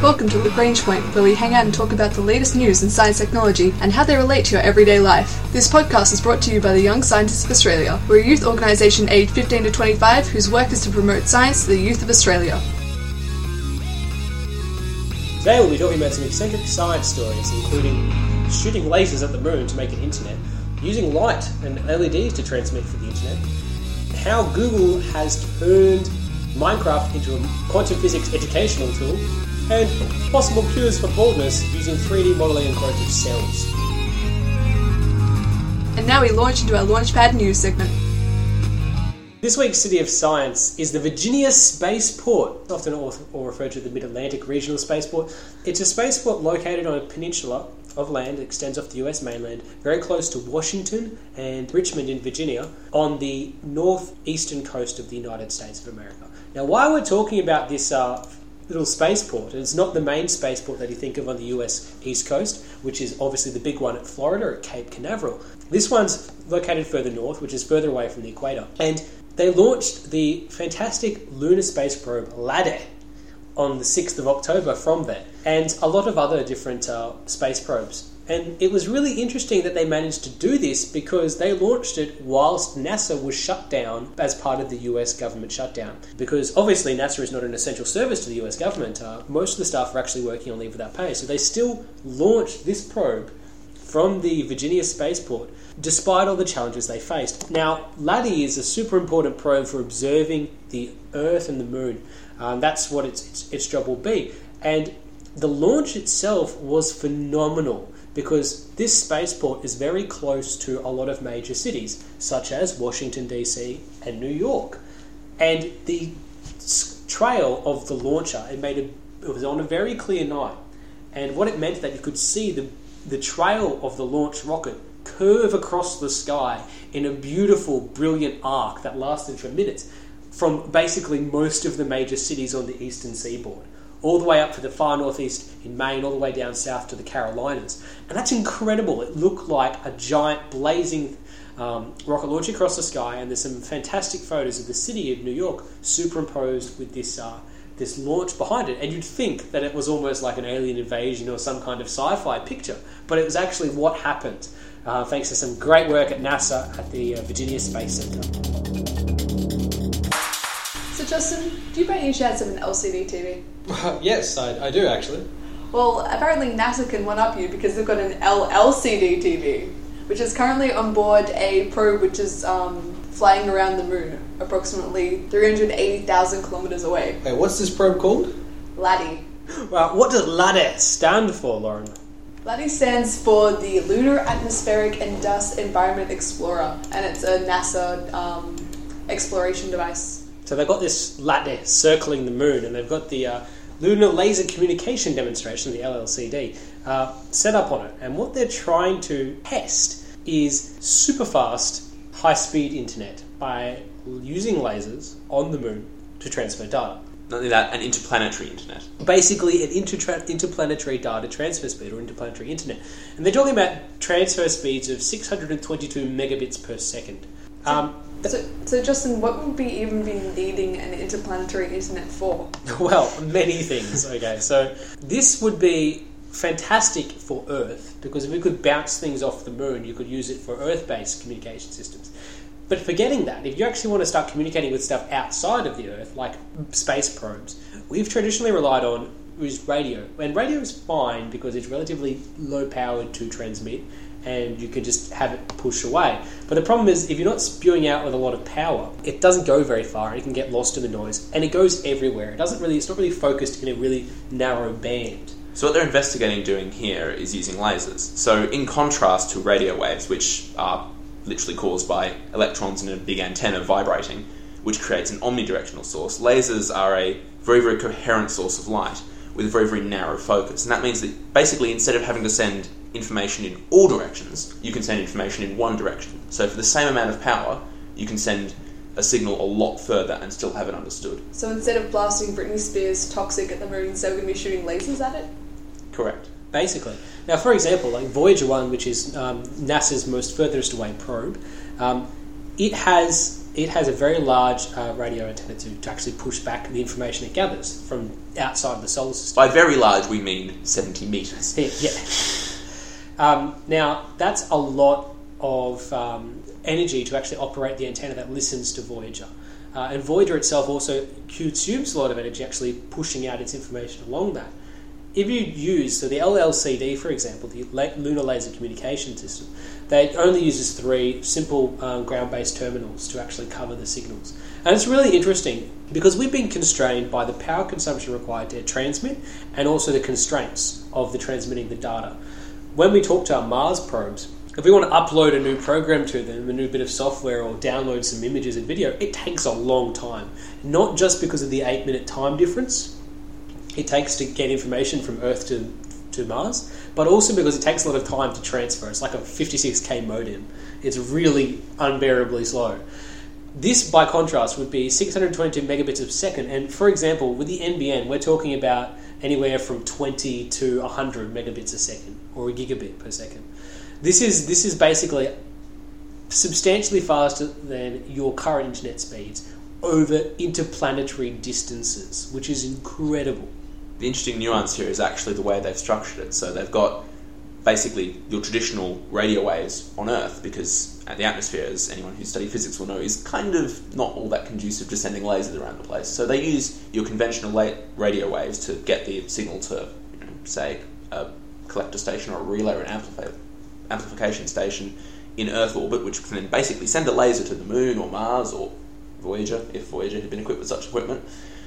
Welcome to Lagrange Point, where we hang out and talk about the latest news in science technology and how they relate to your everyday life. This podcast is brought to you by the Young Scientists of Australia. We're a youth organisation aged 15 to 25 whose work is to promote science to the youth of Australia. Today we'll be talking about some eccentric science stories, including shooting lasers at the moon to make an internet, using light and LEDs to transmit for the internet, how Google has turned Minecraft into a quantum physics educational tool, and possible cures for baldness using 3D modeling and growth of cells. And now we launch into our Launchpad news segment. This week's City of Science is the Virginia Spaceport, often also referred to as the Mid Atlantic Regional Spaceport. It's a spaceport located on a peninsula of land that extends off the US mainland, very close to Washington and Richmond in Virginia, on the northeastern coast of the United States of America. Now, why we're talking about this uh, little spaceport, and it's not the main spaceport that you think of on the US East Coast, which is obviously the big one at Florida at Cape Canaveral. This one's located further north, which is further away from the equator. And they launched the fantastic lunar space probe LADEE on the 6th of October from there, and a lot of other different uh, space probes. And it was really interesting that they managed to do this because they launched it whilst NASA was shut down as part of the US government shutdown. Because obviously NASA is not an essential service to the US government. Uh, most of the staff are actually working on leave without pay. So they still launched this probe from the Virginia spaceport despite all the challenges they faced. Now, LADEE is a super important probe for observing the Earth and the Moon. Um, that's what its, its, its job will be. And the launch itself was phenomenal because this spaceport is very close to a lot of major cities, such as Washington, D.C., and New York. And the trail of the launcher, it, made a, it was on a very clear night. And what it meant that you could see the, the trail of the launch rocket curve across the sky in a beautiful, brilliant arc that lasted for minutes from basically most of the major cities on the eastern seaboard all the way up to the far northeast in Maine, all the way down south to the Carolinas. And that's incredible. It looked like a giant blazing um, rocket launch across the sky, and there's some fantastic photos of the city of New York superimposed with this. Uh, this launch behind it, and you'd think that it was almost like an alien invasion or some kind of sci fi picture, but it was actually what happened, uh, thanks to some great work at NASA at the uh, Virginia Space Center. Justin, do you by any chance have an LCD TV? yes, I, I do actually. Well, apparently NASA can one up you because they've got an LLCD TV, which is currently on board a probe which is um, flying around the moon, approximately 380,000 kilometers away. Hey, what's this probe called? LADEE. Well, what does LADEE stand for, Lauren? LADEE stands for the Lunar Atmospheric and Dust Environment Explorer, and it's a NASA um, exploration device. So they've got this LADEE circling the moon, and they've got the uh, Lunar Laser Communication Demonstration, the LLCD, uh, set up on it. And what they're trying to test is super fast, high speed internet by using lasers on the moon to transfer data. Not only that, an interplanetary internet. Basically, an intertra- interplanetary data transfer speed or interplanetary internet. And they're talking about transfer speeds of 622 megabits per second. Um, so, so Justin, what would be even be needing an interplanetary internet for? well, many things. Okay, so this would be fantastic for Earth because if we could bounce things off the moon, you could use it for Earth-based communication systems. But forgetting that, if you actually want to start communicating with stuff outside of the Earth, like space probes, we've traditionally relied on is radio, and radio is fine because it's relatively low powered to transmit and you can just have it push away. But the problem is, if you're not spewing out with a lot of power, it doesn't go very far. It can get lost in the noise, and it goes everywhere. It doesn't really. It's not really focused in a really narrow band. So what they're investigating doing here is using lasers. So in contrast to radio waves, which are literally caused by electrons in a big antenna vibrating, which creates an omnidirectional source, lasers are a very very coherent source of light with a very very narrow focus, and that means that basically instead of having to send information in all directions, you can send information in one direction. So for the same amount of power, you can send a signal a lot further and still have it understood. So instead of blasting Britney Spears toxic at the moon, instead we're going to be shooting lasers at it? Correct. Basically. Now, for example, like Voyager 1, which is um, NASA's most furthest away probe, um, it has it has a very large uh, radio antenna to, to actually push back the information it gathers from outside of the solar system. By very large, we mean 70 metres. Yeah. Um, now, that's a lot of um, energy to actually operate the antenna that listens to Voyager. Uh, and Voyager itself also consumes a lot of energy actually pushing out its information along that. If you use, so the LLCD, for example, the Lunar Laser Communication System, they only uses three simple um, ground-based terminals to actually cover the signals. And it's really interesting because we've been constrained by the power consumption required to transmit and also the constraints of the transmitting the data. When we talk to our Mars probes, if we want to upload a new program to them, a new bit of software, or download some images and video, it takes a long time. Not just because of the eight minute time difference it takes to get information from Earth to, to Mars, but also because it takes a lot of time to transfer. It's like a 56k modem, it's really unbearably slow. This, by contrast, would be 622 megabits per second, and for example, with the NBN, we're talking about anywhere from 20 to 100 megabits a second, or a gigabit per second. This is this is basically substantially faster than your current internet speeds over interplanetary distances, which is incredible. The interesting nuance here is actually the way they've structured it. So they've got basically your traditional radio waves on Earth, because the atmosphere, as anyone who's studied physics will know, is kind of not all that conducive to sending lasers around the place. So they use your conventional radio waves to get the signal to, you know, say, a collector station or a relay or an amplification station in Earth orbit, which can then basically send a laser to the Moon or Mars or Voyager, if Voyager had been equipped with such equipment.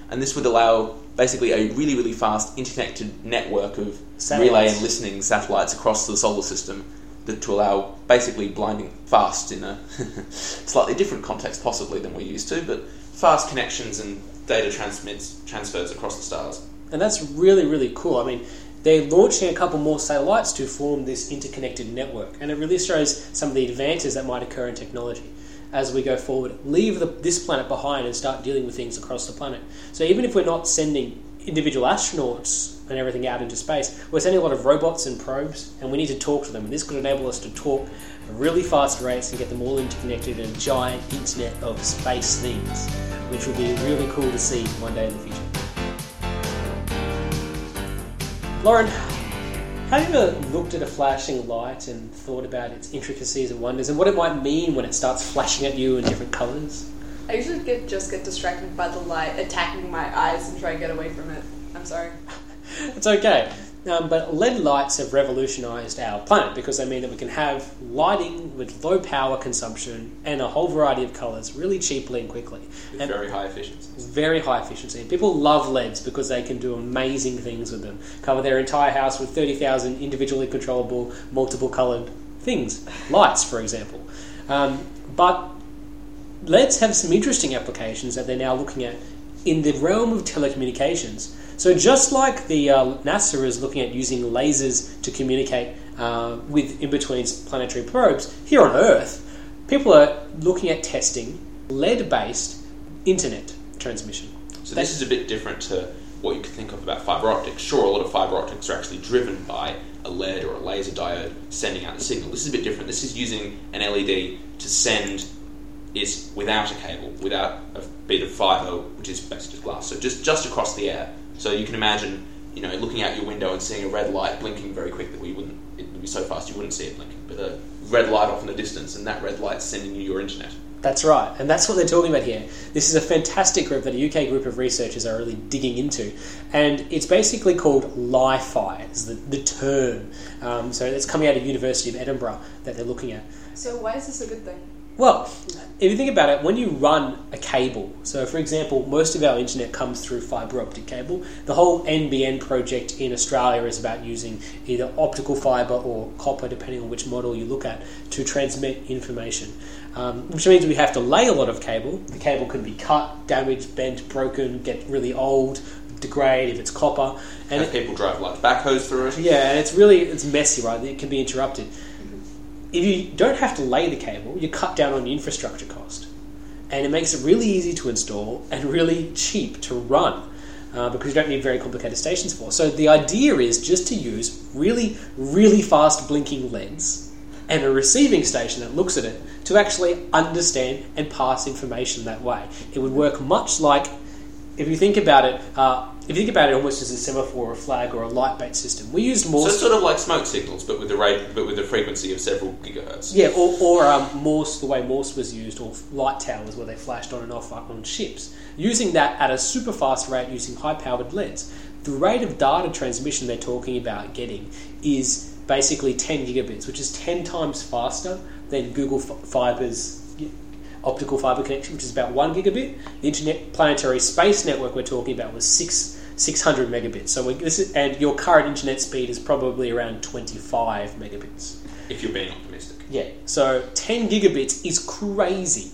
And this would allow basically a really, really fast interconnected network of relay and listening satellites across the solar system that to allow basically blinding fast in a slightly different context possibly than we're used to, but fast connections and data transmits transfers across the stars. And that's really, really cool. I mean, they're launching a couple more satellites to form this interconnected network, and it really shows some of the advances that might occur in technology as we go forward. Leave the, this planet behind and start dealing with things across the planet. So even if we're not sending individual astronauts and everything out into space, we're sending a lot of robots and probes, and we need to talk to them. And this could enable us to talk at really fast rates and get them all interconnected in a giant internet of space things, which will be really cool to see one day in the future. Lauren, have you ever looked at a flashing light and thought about its intricacies and wonders and what it might mean when it starts flashing at you in different colours? I usually get just get distracted by the light attacking my eyes and try and get away from it. I'm sorry. It's okay. Um, but LED lights have revolutionised our planet because they mean that we can have lighting with low power consumption and a whole variety of colours really cheaply and quickly. With And very high efficiency. It's very high efficiency. And people love LEDs because they can do amazing things with them. Cover their entire house with 30,000 individually controllable, multiple coloured things. Lights, for example. Um, but LEDs have some interesting applications that they're now looking at in the realm of telecommunications. So just like the uh, NASA is looking at using lasers to communicate uh, with in between planetary probes, here on Earth, people are looking at testing LED based internet transmission. So this is a bit different to what you could think of about fiber optics. Sure, a lot of fiber optics are actually driven by a LED or a laser diode sending out the signal. This is a bit different. This is using an LED to send it without a cable, without a bit of fiber, which is basically just glass. So just just across the air. So you can imagine, you know, looking out your window and seeing a red light blinking very quickly. Well, you wouldn't. It would be so fast you wouldn't see it blinking. But a red light off in the distance, and that red light's sending you your internet. That's right, and that's what they're talking about here. This is a fantastic group that a UK group of researchers are really digging into, and it's basically called Li-Fi, is the, the term. Um, so it's coming out of University of Edinburgh that they're looking at. So why is this a good thing? Well, if you think about it, when you run a cable, so for example, most of our internet comes through fibre optic cable. The whole NBN project in Australia is about using either optical fibre or copper, depending on which model you look at, to transmit information. Um, which means we have to lay a lot of cable. The cable can be cut, damaged, bent, broken, get really old, degrade if it's copper, and Have people drive large backhoes through it. yeah, and it's really it's messy, right? It can be interrupted. If you don't have to lay the cable, you cut down on the infrastructure cost, and it makes it really easy to install and really cheap to run uh, because you don't need very complicated stations for. So the idea is just to use really, really fast blinking LEDs and a receiving station that looks at it to actually understand and pass information that way. It would work much like, if you think about it, uh, if you think about it almost as a semaphore, or a flag, or a light-based system. We used Morse. So it's sort of like smoke signals, but with the rate, but with a frequency of several gigahertz. Yeah, or, or um, Morse, the way Morse was used, or light towers where they flashed on and off on ships. Using that at a super fast rate using high powered LEDs. The rate of data transmission they're talking about getting is basically 10 gigabits, which is 10 times faster than Google Fiber's optical fiber connection, which is about 1 gigabit. The Internet Planetary Space Network we're talking about was 6, 600 megabits. So we, this is, and your current internet speed is probably around 25 megabits. If you're being optimistic. Yeah, so 10 gigabits is crazy.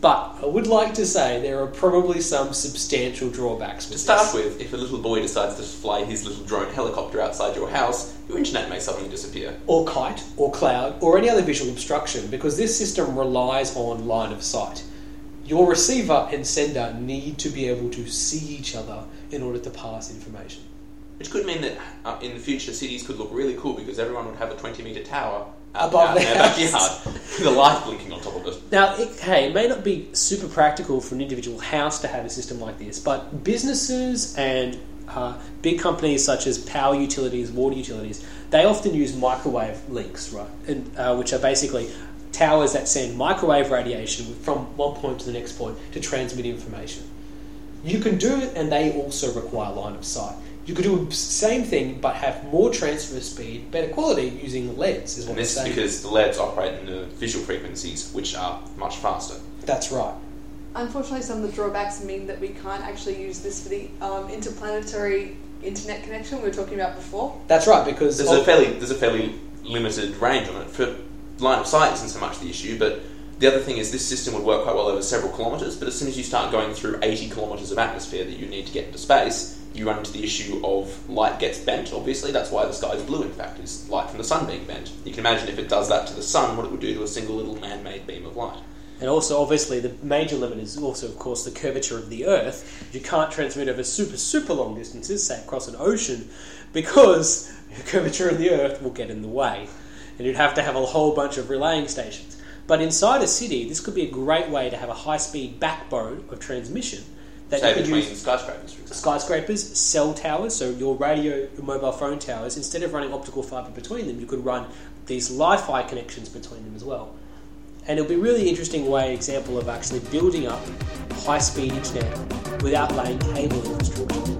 But I would like to say there are probably some substantial drawbacks with To start with, if a little boy decides to fly his little drone helicopter outside your house, your internet may suddenly disappear. or kite, or cloud, or any other visual obstruction, because this system relies on line of sight. Your receiver and sender need to be able to see each other in order to pass information. Which could mean that uh, in the future cities could look really cool because everyone would have a 20 metre tower Above out in their their house. backyard with a light blinking on top of it. now, it, hey, it may not be super practical for an individual house to have a system like this, but businesses and uh, big companies such as power utilities, water utilities, they often use microwave links, right? And, uh, which are basically towers that send microwave radiation From one point to the next point to transmit information. You can do it, and they also require line of sight. You could do the same thing, but have more transfer speed, better quality using LEDs. Is what And I'm this is saying. because the LEDs operate in the visual frequencies, which are much faster. That's right. Unfortunately, some of the drawbacks mean that we can't actually use this for the um, interplanetary internet connection we were talking about before. That's right because There's a fairly there's a fairly limited range on it. For line of sight isn't so much the issue, but the other thing is this system would work quite well over several kilometres. But as soon as you start going through 80 kilometres of atmosphere that you need to get into space, you run into the issue of light gets bent. Obviously, that's why the sky is blue. In fact, is light from the sun being bent. You can imagine if it does that to the sun, what it would do to a single little man-made beam of light. And also, obviously, the major limit is also, of course, the curvature of the Earth. You can't transmit over super, super long distances, say across an ocean, because the curvature of the Earth will get in the way. And you'd have to have a whole bunch of relaying stations. But inside a city, this could be a great way to have a high speed backbone of transmission that Say you could use skyscrapers, for example. skyscrapers, cell towers, so your radio, your mobile phone towers, instead of running optical fiber between them, you could run these Li-Fi connections between them as well. And it'll be a really interesting way example of actually building up high-speed internet without laying cable infrastructure.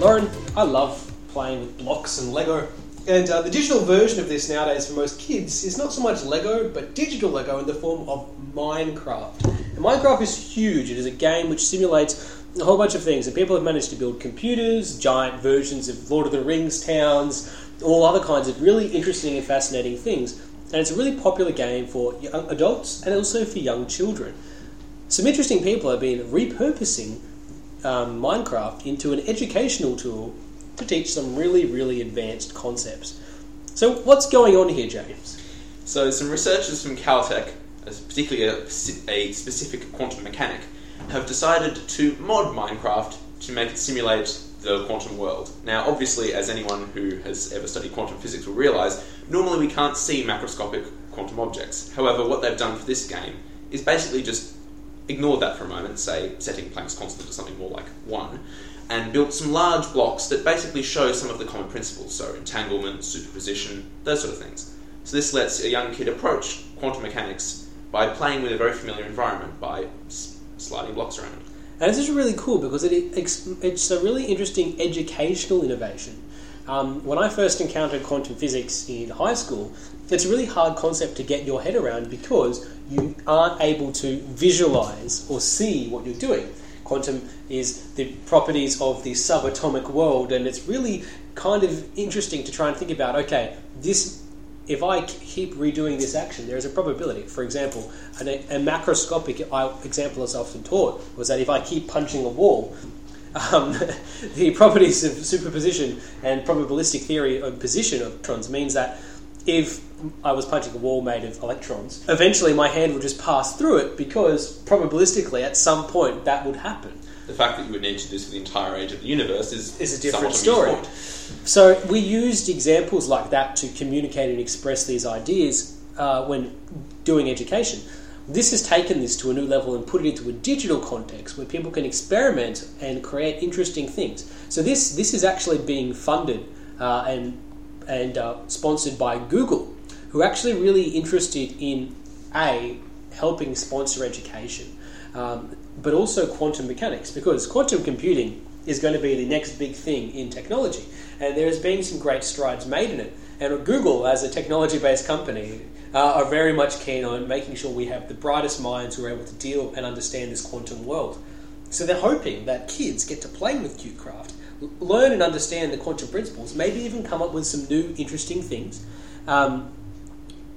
Lauren, I love playing with blocks and Lego. And uh, the digital version of this nowadays for most kids is not so much Lego, but digital Lego in the form of Minecraft. And Minecraft is huge. It is a game which simulates a whole bunch of things, and people have managed to build computers, giant versions of Lord of the Rings towns, all other kinds of really interesting and fascinating things. And it's a really popular game for young adults and also for young children. Some interesting people have been repurposing um, Minecraft into an educational tool to teach some really, really advanced concepts. So, what's going on here, James? So, some researchers from Caltech, particularly a, a specific quantum mechanic, have decided to mod Minecraft to make it simulate the quantum world. Now, obviously, as anyone who has ever studied quantum physics will realise, normally we can't see macroscopic quantum objects. However, what they've done for this game is basically just ignored that for a moment, say setting Planck's constant to something more like 1, and built some large blocks that basically show some of the common principles, so entanglement, superposition, those sort of things. So this lets a young kid approach quantum mechanics by playing with a very familiar environment, by sliding blocks around. And this is really cool because it, it's a really interesting educational innovation. Um, when I first encountered quantum physics in high school, it's a really hard concept to get your head around because you aren't able to visualize or see what you're doing. Quantum is the properties of the subatomic world, and it's really kind of interesting to try and think about okay, this if I keep redoing this action, there is a probability. For example, an, a macroscopic example that's often taught was that if I keep punching a wall, um, the properties of superposition and probabilistic theory of position of electrons means that if I was punching a wall made of electrons, eventually my hand would just pass through it because probabilistically at some point that would happen. The fact that you would need to do this for the entire age of the universe is, Is a different story. So we used examples like that to communicate and express these ideas uh, when doing education. This has taken this to a new level and put it into a digital context where people can experiment and create interesting things. So this this is actually being funded uh, and and uh, sponsored by Google, who are actually really interested in a helping sponsor education, um, but also quantum mechanics because quantum computing is going to be the next big thing in technology, and there has been some great strides made in it. And Google, as a technology-based company, uh, are very much keen on making sure we have the brightest minds who are able to deal and understand this quantum world. So they're hoping that kids get to play with QCraft, learn and understand the quantum principles, maybe even come up with some new interesting things um,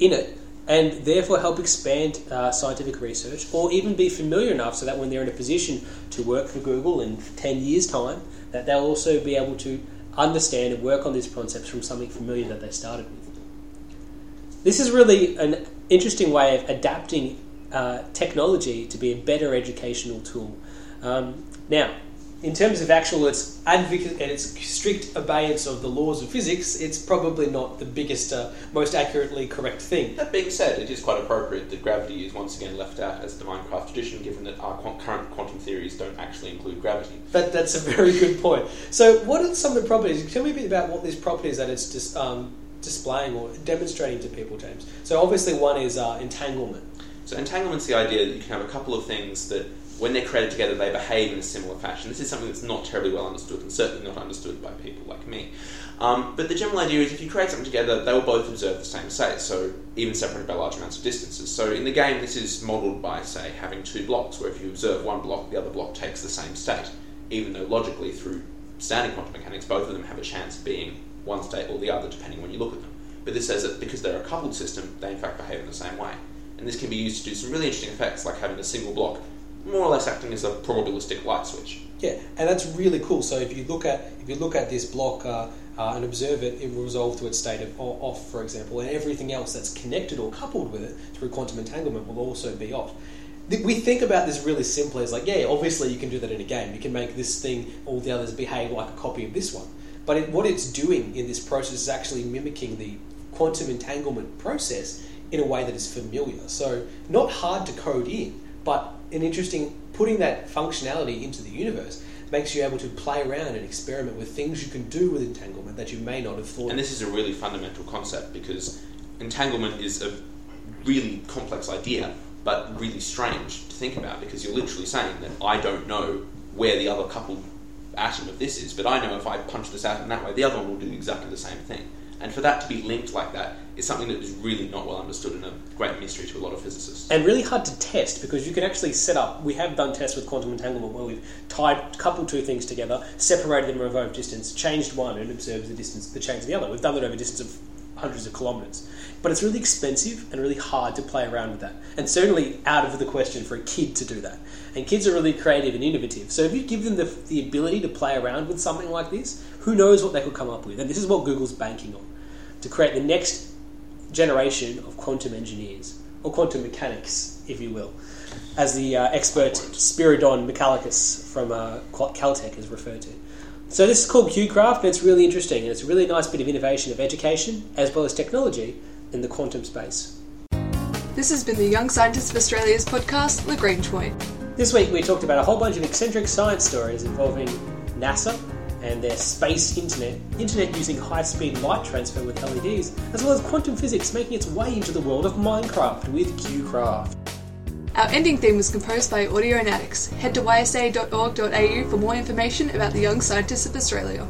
in it, and therefore help expand uh, scientific research, or even be familiar enough so that when they're in a position to work for Google in 10 years' time, that they'll also be able to understand and work on these concepts from something familiar that they started with. This is really an interesting way of adapting uh, technology to be a better educational tool. Um, now, in terms of actual its advocate and its strict abeyance of the laws of physics, it's probably not the biggest, uh, most accurately correct thing. That being said, it is quite appropriate that gravity is once again left out as the Minecraft tradition, given that our qu- current quantum theories don't actually include gravity. That, that's a very good point. So, what are some of the properties? Tell me a bit about what these properties that it's just um, displaying or demonstrating to people, James. So, obviously, one is uh, entanglement. So entanglement's the idea that you can have a couple of things that, when they're created together, they behave in a similar fashion. This is something that's not terribly well understood, and certainly not understood by people like me. Um, but the general idea is if you create something together, they will both observe the same state, so even separated by large amounts of distances. So in the game, this is modelled by, say, having two blocks, where if you observe one block, the other block takes the same state, even though logically, through standard quantum mechanics, both of them have a chance of being one state or the other, depending when you look at them. But this says that because they're a coupled system, they in fact behave in the same way. And this can be used to do some really interesting effects, like having a single block more or less acting as a probabilistic light switch. Yeah, and that's really cool. So if you look at if you look at this block uh, uh, and observe it, it will resolve to its state of off, for example, and everything else that's connected or coupled with it through quantum entanglement will also be off. We think about this really simply as like, yeah, obviously you can do that in a game. You can make this thing, all the others behave like a copy of this one. But it, what it's doing in this process is actually mimicking the quantum entanglement process in a way that is familiar. So not hard to code in, but an interesting putting that functionality into the universe makes you able to play around and experiment with things you can do with entanglement that you may not have thought. And this is a really fundamental concept because entanglement is a really complex idea, but really strange to think about because you're literally saying that I don't know where the other coupled atom of this is, but I know if I punch this atom that way, the other one will do exactly the same thing. And for that to be linked like that is something that is really not well understood and a great mystery to a lot of physicists. and really hard to test because you can actually set up. We have done tests with quantum entanglement where we've tied, coupled two things together, separated them over distance, changed one, and observed the distance, the change of the other. We've done that over a distance of hundreds of kilometres, but it's really expensive and really hard to play around with that, and certainly out of the question for a kid to do that. And kids are really creative and innovative, so if you give them the, the ability to play around with something like this, who knows what they could come up with? And this is what Google's banking on to create the next generation of quantum engineers, or quantum mechanics, if you will, as the uh, expert Spyridon Michalakis from uh, Caltech is referred to. So this is called QCraft, and it's really interesting, and it's a really nice bit of innovation of education as well as technology in the quantum space. This has been the Young Scientists of Australia's podcast, Lagrange Point. This week we talked about a whole bunch of eccentric science stories involving NASA and their space internet, internet using high-speed light transfer with LEDs, as well as quantum physics making its way into the world of Minecraft with QCraft. Our ending theme was composed by Audionautix. Head to ysa.org.au for more information about the Young Scientists of Australia.